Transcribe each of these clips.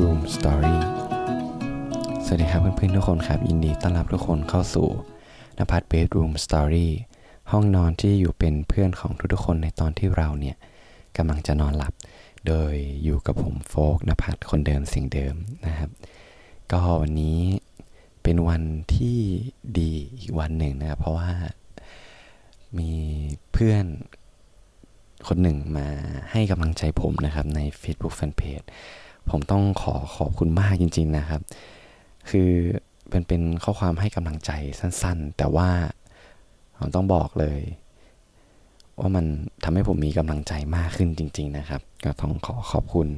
Room Story สวัสดีครับเพื่อนๆทุกคนครับ ยินดีต้อนรับทุกคนเข้าสู่นภัทร Bedroom Story ห้องนอนที่อยู่เป็นเพื่อนของทุกๆคนในตอนที่เราเนี่ยกำลังจะนอนหลับ โดยอยู่กับผมโฟกนภัทรคนเดิมสิ่งเดิมนะครับ ก็วันนี้เป็นวันที่ดีอีกวันหนึ่งนะครับเพราะว่ามีเพื่อนคนหนึ่งมาให้กำลังใจผมนะครับใน Facebook Fanpage ผมต้องขอขอบคุณมากจริง ๆนะครับ คือเป็นเป็นข้อความให้กำลังใจสั้นๆ แต่ว่าผมต้องบอกเลย ว่ามันทำให้ผมมีกำลังใจมากขึ้นจริง ๆนะครับ ก็ต้องขอขอบคุณ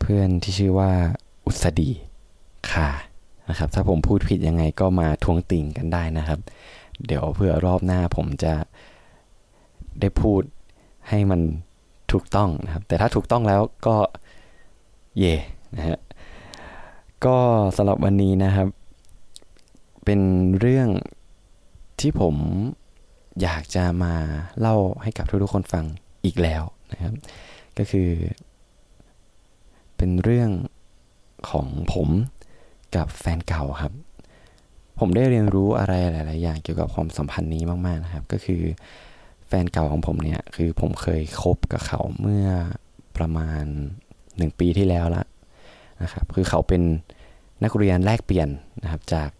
เพื่อนที่ชื่อว่าอุสดีค่ะนะครับ ถ้าผมพูดผิดยังไงก็มาทวงติ่งกันได้นะครับ เดี๋ยวเพื่อรอบหน้าผมจะได้พูดให้มันถูกต้องนะครับ แต่ถ้าถูกต้องแล้วก็ เย่นะฮะก็สำหรับวันนี้นะครับ เป็นเรื่องที่ผมอยากจะมาเล่าให้กับทุกๆคนฟังอีกแล้วนะครับ ก็คือ เป็นเรื่องของผมกับแฟนเก่าครับ ผมได้เรียนรู้อะไรหลาย ๆ อย่างเกี่ยวกับความสัมพันธ์นี้มาก ๆ นะครับ ก็คือแฟนเก่าของผมเนี่ย คือผมเคยคบกับเขาเมื่อประมาณ หนึ่งปีที่แล้วละนะครับคือเขาเป็นนักเรียนแลกเปลี่ยนนะครับจาก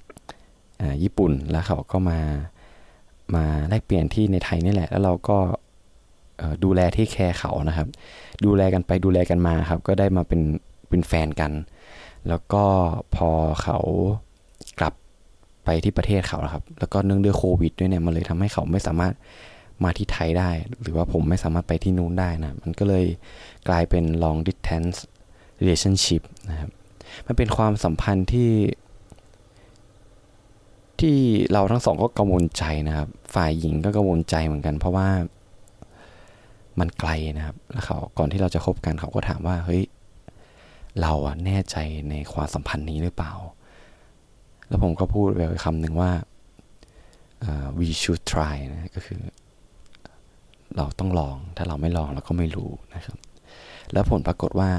ญี่ปุ่นแล้วเขาก็มามาแลกเปลี่ยนที่ในไทยนี่แหละ แล้วเราก็ดูแลที่แคร์เขานะครับ ดูแลกันไปดูแลกันมาครับ ก็ได้มาเป็นเป็นแฟนกัน แล้วก็พอเขากลับไปที่ประเทศเขาครับ แล้วก็เนื่องด้วยโควิดด้วยเนี่ยมันเลยทำให้เขาไม่สามารถ มาที่ไทยได้ หรือว่าผมไม่สามารถไปที่นู้นได้นะมันก็เลยกลายเป็น long distance relationship นะครับมันเป็นความสัมพันธ์ที่ ที่เราทั้งสองก็กังวลใจนะครับ ฝ่ายหญิงก็กังวลใจเหมือนกัน เพราะว่ามันไกลนะครับแล้วเขาก่อนที่เราจะคบกันเขาก็ถามว่าเฮ้ยเราอะแน่ใจในความสัมพันธ์นี้หรือเปล่า แล้วผมก็พูดไปคำหนึ่งว่า uh, we should try นะก็คือ เราต้องลอง ถ้าเราไม่ลองเราก็ไม่รู้นะครับ แล้วผลปรากฏว่า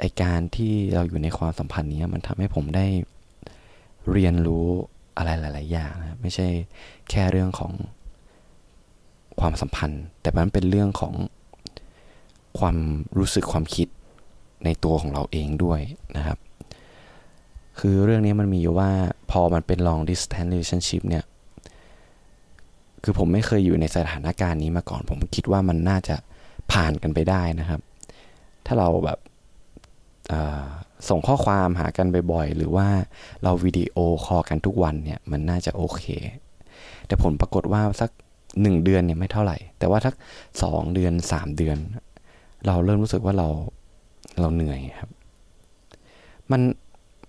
ไอการที่เราอยู่ในความสัมพันธ์นี้มันทำให้ผมได้เรียนรู้อะไรหลาย ๆ อย่างนะไม่ใช่แค่เรื่องของความสัมพันธ์ แต่มันเป็นเรื่องของความรู้สึกความคิดในตัวของเราเองด้วยนะครับ คือเรื่องนี้มันมีอยู่ว่าพอมันเป็น long distance relationship เนี่ย คือผมไม่เคยอยู่ในสถานการณ์นี้มาก่อน ผมคิดว่ามันน่าจะผ่านกันไปได้นะครับ ถ้าเราแบบส่งข้อความหากันบ่อยๆ หรือว่าเราวิดีโอคอลกันทุกวันเนี่ยมันน่าจะโอเค แต่ผลปรากฏว่าสักหนึ่งเดือนเนี่ยไม่เท่าไหร่ แต่ว่าทักสองเดือนสามเดือน เราเริ่มรู้สึกว่าเราเราเหนื่อยครับ มัน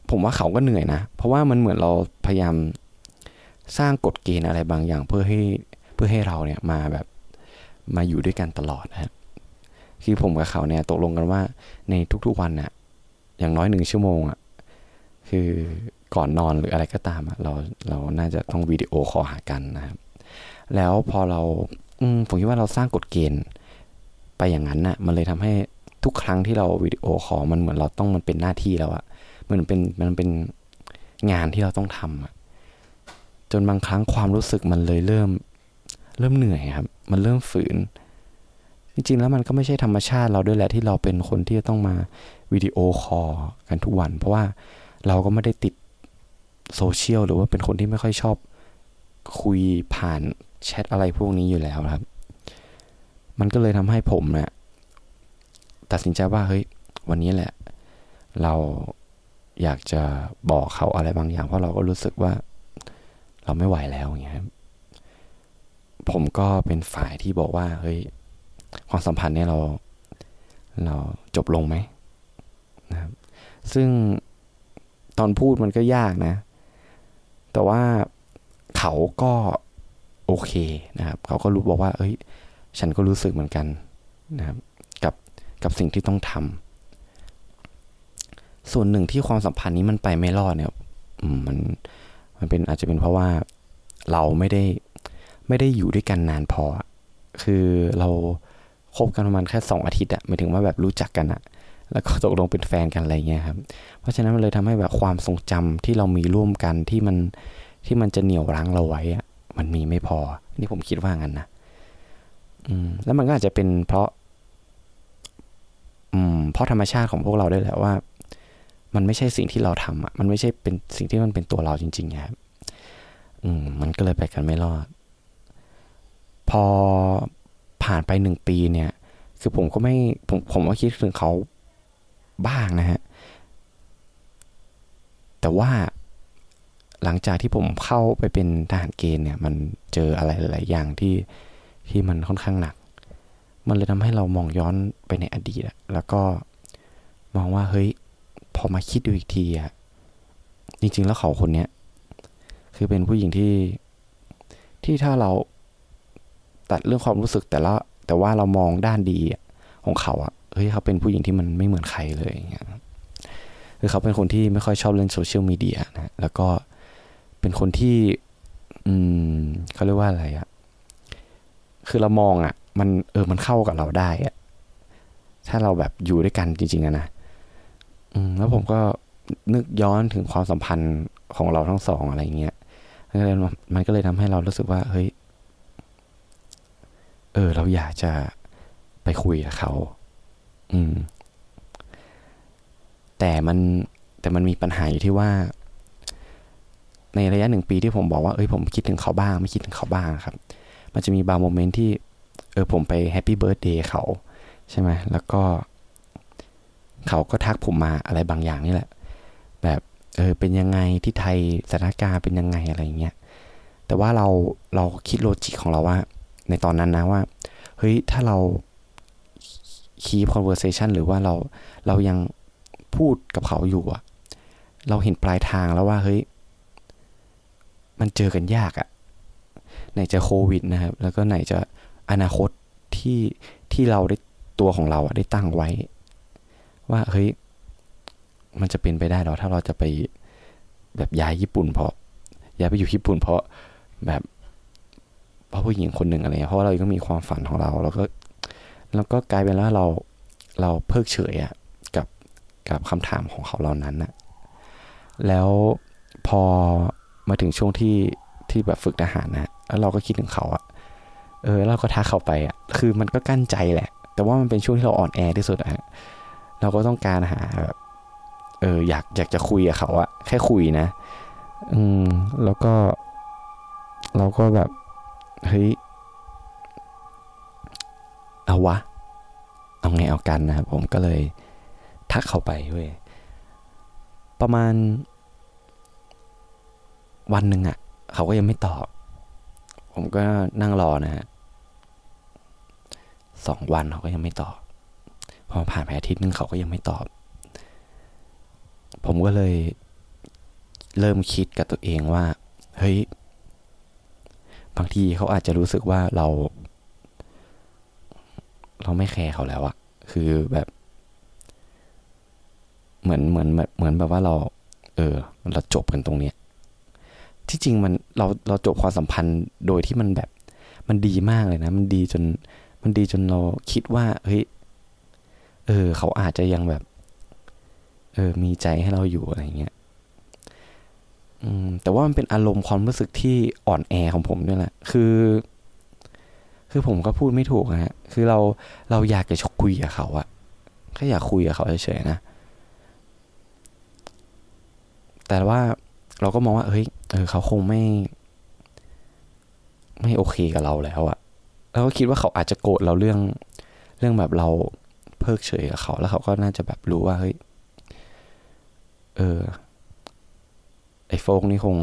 ผมว่าเขาก็เหนื่อยนะ เพราะว่ามันเหมือนเราพยายาม สร้างกฎเกณฑ์อะไรบางอย่างเพื่อให้เพื่อให้เราเนี่ยมาแบบมาอยู่ด้วยกันตลอดนะครับคือผมกับเขาเนี่ยตกลงกันว่าในทุกๆวันน่ะอย่างน้อยหนึ่งชั่วโมงอะคือก่อนนอนหรืออะไรก็ตามอะเราเราน่าจะต้อง video call หากันนะครับแล้วพอเราอืผมคิดว่าเราสร้างกฎเกณฑ์ไปอย่างนั้นน่ะมันเลยทำให้ทุกครั้งที่เรา video call มันเหมือนเราต้องมันเป็นหน้าที่แล้วอะมันเป็นมันเป็นงานที่เราต้องทำอะ จนบางครั้งความรู้สึกมันเลยเริ่ม เริ่มเหนื่อยครับ มันเริ่มฝืน จริงๆแล้วมันก็ไม่ใช่ธรรมชาติเราด้วยแหละที่เราเป็นคนที่จะต้องมาวิดีโอคอลกันทุกวัน เพราะว่าเราก็ไม่ได้ติดโซเชียลหรือว่าเป็นคนที่ไม่ค่อยชอบคุยผ่านแชทอะไรพวกนี้อยู่แล้วครับ มันก็เลยทำให้ผมเนะี่ยตัดสินใจว่าเฮ้ยวันนี้แหละ เราอยากจะบอกเขาอะไรบางอย่าง เพราะเราก็รู้สึกว่า เราไม่ไหวแล้วอย่างเงี้ยผมก็เป็นฝ่ายที่บอกว่าเฮ้ยความสัมพันธ์เนี่ยเราเราจบลงไหมนะครับ ซึ่งตอนพูดมันก็ยากนะ แต่ว่าเขาก็โอเคนะครับ เขาก็รู้บอกว่า เอ้ย ฉันก็รู้สึกเหมือนกันนะครับ กับกับสิ่งที่ต้องทำส่วนหนึ่งที่ความสัมพันธ์นี้มันไปไม่รอดเนี่ยมัน มันเป็นอาจจะเป็นเพราะว่าเราไม่ได้ไม่ได้อยู่ด้วยกันนานพอ คือเราคบกันประมาณแค่สองอาทิตย์อะหมายถึงว่าแบบรู้จักกันอะแล้วก็ตกลงเป็นแฟนกันอะไรเงี้ยครับ เพราะฉะนั้นมันเลยทำให้แบบความทรงจำที่เรามีร่วมกันที่มันที่มันจะเหนี่ยวรั้งเราไว้อะมันมีไม่พอ นี่ผมคิดว่างั้นนะอืม แล้วมันก็อาจจะเป็นเพราะ อืมเพราะธรรมชาติของพวกเราด้วยแหละว่า มันไม่ใช่สิ่งที่เราทำอะ มันไม่ใช่เป็นสิ่งที่มันเป็นตัวเราจริงๆครับอืมมันก็เลยไปกันไม่รอด พอผ่านไปหนึ่งปีเนี่ย คือผมก็ไม่ผมผมก็คิดถึงเขาบ้างนะฮะ แต่ว่าหลังจากที่ผมเข้าไปเป็นทหารเกณฑ์เนี่ย มันเจออะไรหลายอย่างที่ที่มันค่อนข้างหนัก มันเลยทำให้เรามองย้อนไปในอดีตแล้วก็มองว่าเฮ้ย พอมาคิดดูอีกทีอะจริง ๆ แล้วเขาคนเนี้ยคือเป็นผู้หญิงที่ที่ถ้าเราตัดเรื่องความรู้สึกแต่ละ แต่ว่าเรามองด้านดีของเขาอะเฮ้ยเขาเป็นผู้หญิงที่มันไม่เหมือนใครเลยอย่างเงี้ยคือเขาเป็นคนที่ไม่ค่อยชอบเล่นโซเชียลมีเดียนะแล้วก็เป็นคนที่ อืมเขาเรียกว่าอะไรอะคือเรามองอะมันเออมันเข้ากับเราได้อะถ้าเราแบบอยู่ด้วยกันจริงๆอะนะ อืมแล้วผมก็นึกย้อนถึงความสัมพันธ์ของเราทั้งสองอะไรเงี้ยมันก็เลยทำให้เรารู้สึกว่า เฮ้ย เออ เราอยากจะไปคุยกับเขา อืม แต่มันแต่มันมีปัญหาอยู่ที่ว่า ในระยะหนึ่งปีที่ผมบอกว่า เอ้ย ผมคิดถึงเขาบ้าง ไม่คิดถึงเขาบ้างครับ มันจะมีบาง moment ที่ เออ ผมไป happy birthday เขา ใช่ไหม แล้วก็ เขาก็ทักผมมาอะไรบางอย่างนี่แหละ แบบเออเป็นยังไงที่ไทยสถานการณ์เป็นยังไงอะไรเงี้ยแต่ว่าเราเราคิด logic ของเราว่า ในตอนนั้นนะว่าเฮ้ยถ้าเรา keep conversation หรือว่าเราเรายังพูดกับเขาอยู่อะเราเห็นปลายทางแล้วว่าเฮ้ยมันเจอกันยากอะไหนจะโควิดนะครับ แล้วก็ไหนจะอนาคตที่ที่เราได้ตัวของเราอะได้ตั้งไว้ ว่าเฮ้ยมันจะเป็นไปได้หรอถ้าเราจะไปแบบย้ายญี่ปุ่นเพราะย้ายไปอยู่ญี่ปุ่นเพราะแบบเพราะผู้หญิงคนหนึ่งอะไรเพราะเราก็มีความฝันของเรา แล้วก็แล้วก็กลายเป็นว่าเราเราเพิกเฉยอะกับกับคำถามของเขาเหล่านั้นนะแล้วพอมาถึงช่วงที่ที่แบบฝึกทหารนะแล้วเราก็คิดถึงเขาอะเออเราก็ทักเขาไปอะคือมันก็กั้นใจแหละ แต่ว่ามันเป็นช่วงที่เราอ่อนแอที่สุดอะ เราก็ต้องการหาแบบเอออยากอยากจะคุยกับเขาอะแค่คุยนะ อืมแล้วก็ เราก็แบบเฮ้ยเอาวะ เอาไงเอากันนะครับผมก็เลยทักเขาไปเว้ยประมาณ วันหนึ่งอะ่ะเขาก็ยังไม่ตอบ ผมก็นั่งรอนะฮะสองวันเขาก็ยังไม่ตอบ พอผ่านไปอาทิตย์นึงเขาก็ยังไม่ตอบ ผมก็เลยเริ่มคิดกับตัวเองว่า เฮ้ย บางทีเขาอาจจะรู้สึกว่าเรา เราไม่แคร์เขาแล้วอะคือแบบ เหมือนเหมือนเหมือนแบบว่าเรา เออ เราจบกันตรงเนี้ยที่จริงมันเราเราจบความสัมพันธ์โดยที่มันแบบ มันดีมากเลยนะ มันดีจน มันดีจนเราคิดว่า เฮ้ย เออ เขาอาจจะยังแบบ เออ มีใจให้เราอยู่อะไรเงี้ยอืมแต่ว่ามันเป็นอารมณ์ความรู้สึกที่อ่อนแอของผมด้วยแหละคือ คือผมก็พูดไม่ถูกนะฮะ คือเราเราอยากจะชกคุยกับเขาอะแค่อยากคุยกับเขาเฉยๆนะแต่ว่าเราก็มองว่าเฮ้ยเออเขาคงไม่ ไม่โอเคกับเราแล้วอะแล้วก็คิดว่าเขาอาจจะโกรธเราเรื่อง เรื่องแบบเรา พิกเฉยกับเขา แล้วเขาก็น่าจะแบบรู้ว่าเฮ้ยเออไอโฟกนี่คง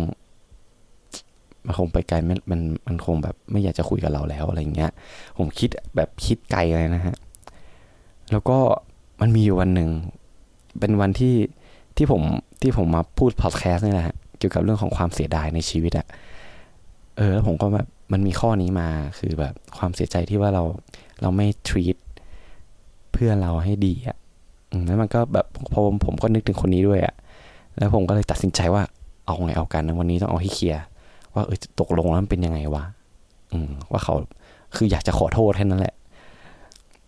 มันคงไปไกลมันมันมันคงแบบไม่อยากจะคุยกับเราแล้วอะไรเงี้ย ผมคิดแบบคิดไกลเลยนะฮะ แล้วก็มันมีอยู่วันหนึ่ง เป็นวันที่ที่ผมที่ผมมาพูดพอดแคสต์นี่แหละเกี่ยวกับเรื่องของความเสียดายในชีวิตอะเออแล้วผมก็แบบมันมีข้อนี้มาคือแบบความเสียใจที่ว่าเราเราไม่ treat เพื่อเราให้ดีอะแล้วมันก็แบบพอผมก็นึกถึงคนนี้ด้วยอะแล้วผมก็เลยตัดสินใจว่าเอาไงเอากันนะวันนี้ต้องเอาให้เคลียร์ว่าเออตกลงแล้วมันเป็นยังไงวะอืมว่าเขาคืออยากจะขอโทษแค่นั้นแหละ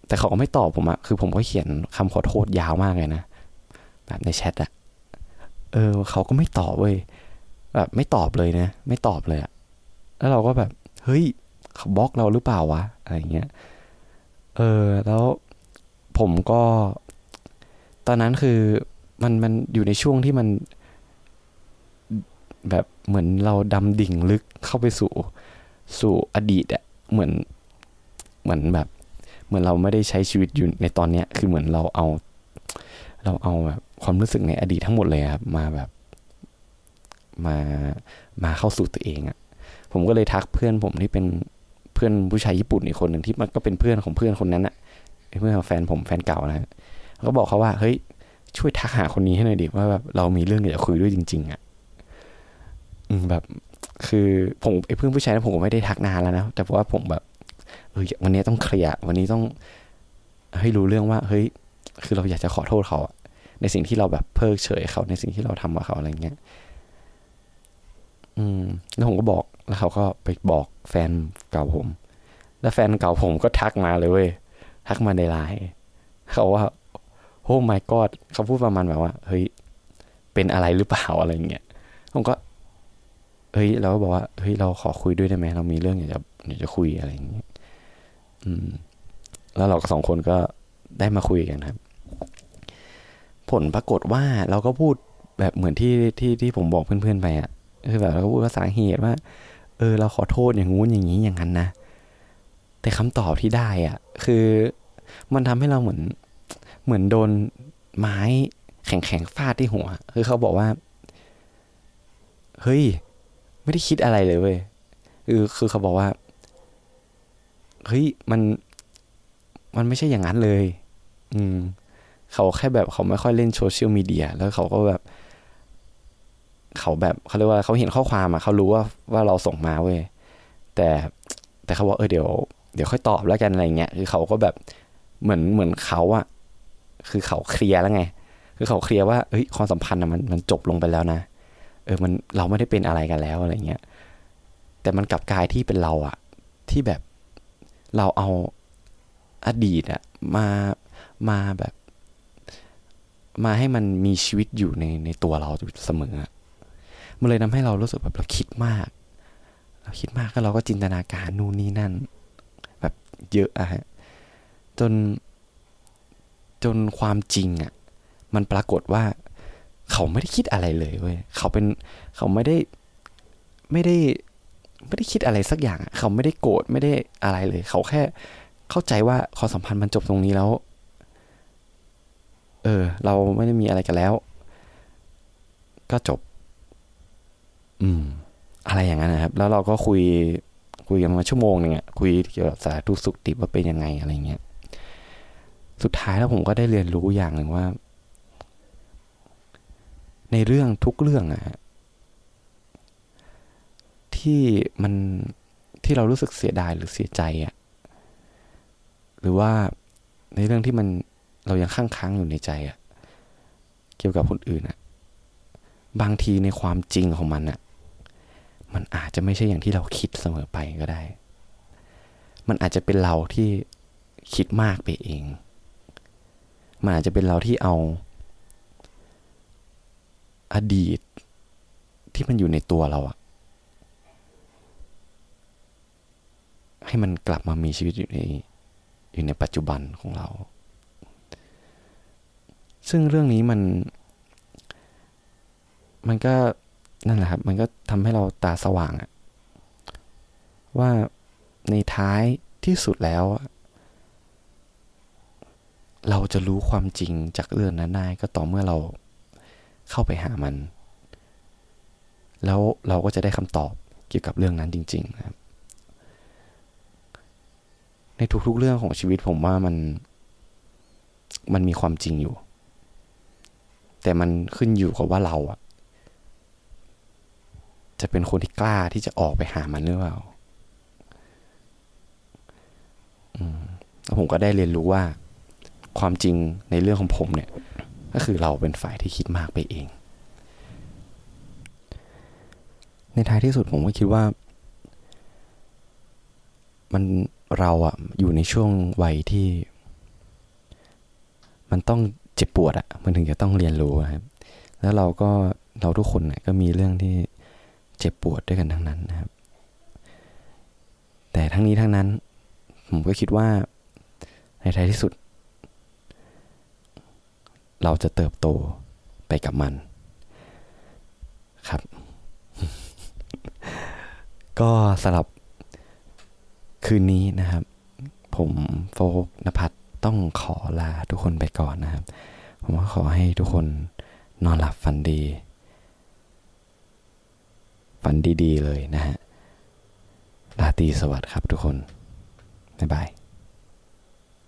แต่เขาก็ไม่ตอบผมอะคือผมก็เขียนคำขอโทษยาวมากเลยนะแบบในแชทอะเออเขาก็ไม่ตอบเว้ยแบบไม่ตอบเลยนะ ไม่ตอบเลยอะแล้วเราก็แบบ เฮ้ยเขาบล็อกเราหรือเปล่าวะอะไรเงี้ย เออ แล้ว ผมก็ ตอนนั้นคือมันมันอยู่ในช่วงที่มัน แบบเหมือนเราดำดิ่งลึกเข้าไปสู่สู่อดีตอะเหมือนเหมือนแบบ เหมือนเราไม่ได้ใช้ชีวิตอยู่ในตอนเนี้ย คือเหมือนเราเอา เราเอาแบบความรู้สึกในอดีตทั้งหมดเลยครับมาแบบ มามาเข้าสู่ตัวเองอะผมก็เลยทักเพื่อนผมที่เป็นเพื่อนผู้ชายญี่ปุ่นอีกคนหนึ่งที่มันก็เป็นเพื่อนของเพื่อนคนนั้นอะ เพื่อนของแฟนผมแฟนเก่านะก็บอกเขาว่าเฮ้ยช่วยทักหาคนนี้ให้หน่อยดิว่าแบบเรามีเรื่องอยากจะคุยด้วยจริง ๆอะอืมแบบคือผมไอ้เพื่อนผู้ชายนั้นผมก็ไม่ได้ทักนานแล้วนะแต่เพราะว่าผมแบบเออวันนี้ต้องเคลียร์วันนี้ต้องให้รู้เรื่องว่าเฮ้ย คือเราอยากจะขอโทษเขาในสิ่งที่เราแบบเพิกเฉยเขาในสิ่งที่เราทำกับเขาอะไรเงี้ย อืม แล้วผมก็บอกแล้วเขาก็ไปบอกแฟนเก่าผม แล้วแฟนเก่าผมก็ทักมาเลยเว้ย ทักมาในไลน์เขาว่าโอ้ my god เขาพูดประมาณแบบว่า เฮ้ย เป็นอะไรหรือเปล่าอะไรเงี้ยผมก็ เฮ้ยเราก็บอกว่า เฮ้ย เราขอคุยด้วยได้ไหมเรามีเรื่องอยากจะอยากจะคุยอะไรอย่างเงี้ยอืม แล้วเราสองคนก็ได้มาคุยกันครับ ผลปรากฏว่าเราก็พูดแบบเหมือนที่ที่ที่ผมบอกเพื่อนๆไปอะ่ะคือแบบเราก็พูดว่าสาเหตุว่า เออ เราขอโทษอย่างงู้นอย่างนี้อย่างนั้นนะ แต่คำตอบที่ได้อะ่ะ คือมันทำให้เราเหมือนเหมือนโดนไม้แข็งๆฟาดที่หัว คือเขาบอกว่า เฮ้ย ไม่ได้คิดอะไรเลยเว้ยคือคือเขาบอกว่า เฮ้ยมันมันไม่ใช่อย่างนั้นเลย อืม เขาแค่แบบเขาไม่ค่อยเล่นโซเชียลมีเดีย แล้วเขาก็แบบ เขาแบบเขาเรียกว่าเขาเห็นข้อความอะเขารู้ว่าว่าเราส่งมาเว้ยแต่แต่เขาบอกเออเดี๋ยว เดี๋ยวค่อยตอบแล้วกันอะไรเงี้ยคือเขาก็แบบเหมือนเหมือนเขาอะคือเขาเคลียร์แล้วไง คือเขาเคลียร์ว่าเฮ้ยความสัมพันธ์อะมันมันจบลงไปแล้วนะเออมันเราไม่ได้เป็นอะไรกันแล้วอะไรเงี้ยแต่มันกลับกลายที่เป็นเราอะที่แบบเราเอาอดีตอะมามาแบบ มาให้มันมีชีวิตอยู่ในในตัวเราเสมอมันเลยทำให้เรารู้สึกแบบเราคิดมาก เราคิดมากก็เราก็จินตนาการนู่นนี่นั่น แบบเยอะอะฮะจนจนความจริงอะมันปรากฏว่าเขาไม่ได้คิดอะไรเลยเว้ยเขาเป็นเขาไม่ได้ไม่ได้ไม่ได้คิดอะไรสักอย่างเขาไม่ได้โกรธไม่ได้อะไรเลย เขาแค่เข้าใจว่าความสัมพันธ์มันจบตรงนี้แล้ว เออ เราไม่ได้มีอะไรกันแล้ว ก็จบ อืม อะไรอย่างนั้นนะครับ แล้วเราก็คุย คุยกันมาชั่วโมงหนึ่งอะคุยเกี่ยวกับสาธุสุขติว่าเป็นยังไงอะไรเงี้ยสุดท้ายแล้วผมก็ได้เรียนรู้อย่างหนึ่งว่า ในเรื่องทุกเรื่องอะที่มันที่เรารู้สึกเสียดายหรือเสียใจอะหรือว่าในเรื่องที่มันเรายังค้างค้างอยู่ในใจอะเกี่ยวกับคนอื่นอะบางทีในความจริงของมันอะ มันอาจจะไม่ใช่อย่างที่เราคิดเสมอไปก็ได้ มันอาจจะเป็นเราที่คิดมากไปเอง มันอาจจะเป็นเราที่เอา อดีตที่มันอยู่ในตัวเราอะให้มันกลับมามีชีวิตอยู่ในอยู่ในปัจจุบันของเรา ซึ่งเรื่องนี้มัน มันก็ นั่นแหละครับ มันก็ทำให้เราตาสว่างอะว่าในท้ายที่สุดแล้ว เราจะรู้ความจริงจากเรื่องนั้นได้ก็ต่อเมื่อเราเข้าไปหามัน แล้วเราก็จะได้คำตอบเกี่ยวกับเรื่องนั้นจริง ๆ นะครับ ในทุกๆเรื่องของชีวิตผมว่ามัน มันมีความจริงอยู่ แต่มันขึ้นอยู่กับว่าเราอะ จะเป็นคนที่กล้าที่จะออกไปหามันหรือเปล่าแล้วผมก็ได้เรียนรู้ว่า ความจริงในเรื่องของผมเนี่ย ก็คือเราเป็นฝ่ายที่คิดมากไปเอง ในท้ายที่สุดผมก็คิดว่า มันเราอะอยู่ในช่วงวัยที่ มันต้องเจ็บปวดอะมันถึงจะต้องเรียนรู้นะครับ แล้วเราก็เราทุกคนเนี่ยก็มีเรื่องที่ เจ็บปวดด้วยกันทั้งนั้นนะครับ แต่ทั้งนี้ทั้งนั้น ผมก็คิดว่าในท้ายที่สุด เราจะเติบโตไปกับมันครับ ก็สำหรับคืนนี้นะครับ ผมโฟกนภัทรต้องขอลาทุกคนไปก่อนนะครับ ผมก็ขอให้ทุกคนนอนหลับฝันดี ฝันดีๆเลยนะฮะราตรีสวัสดิ์ครับทุกคน บ๊ายบาย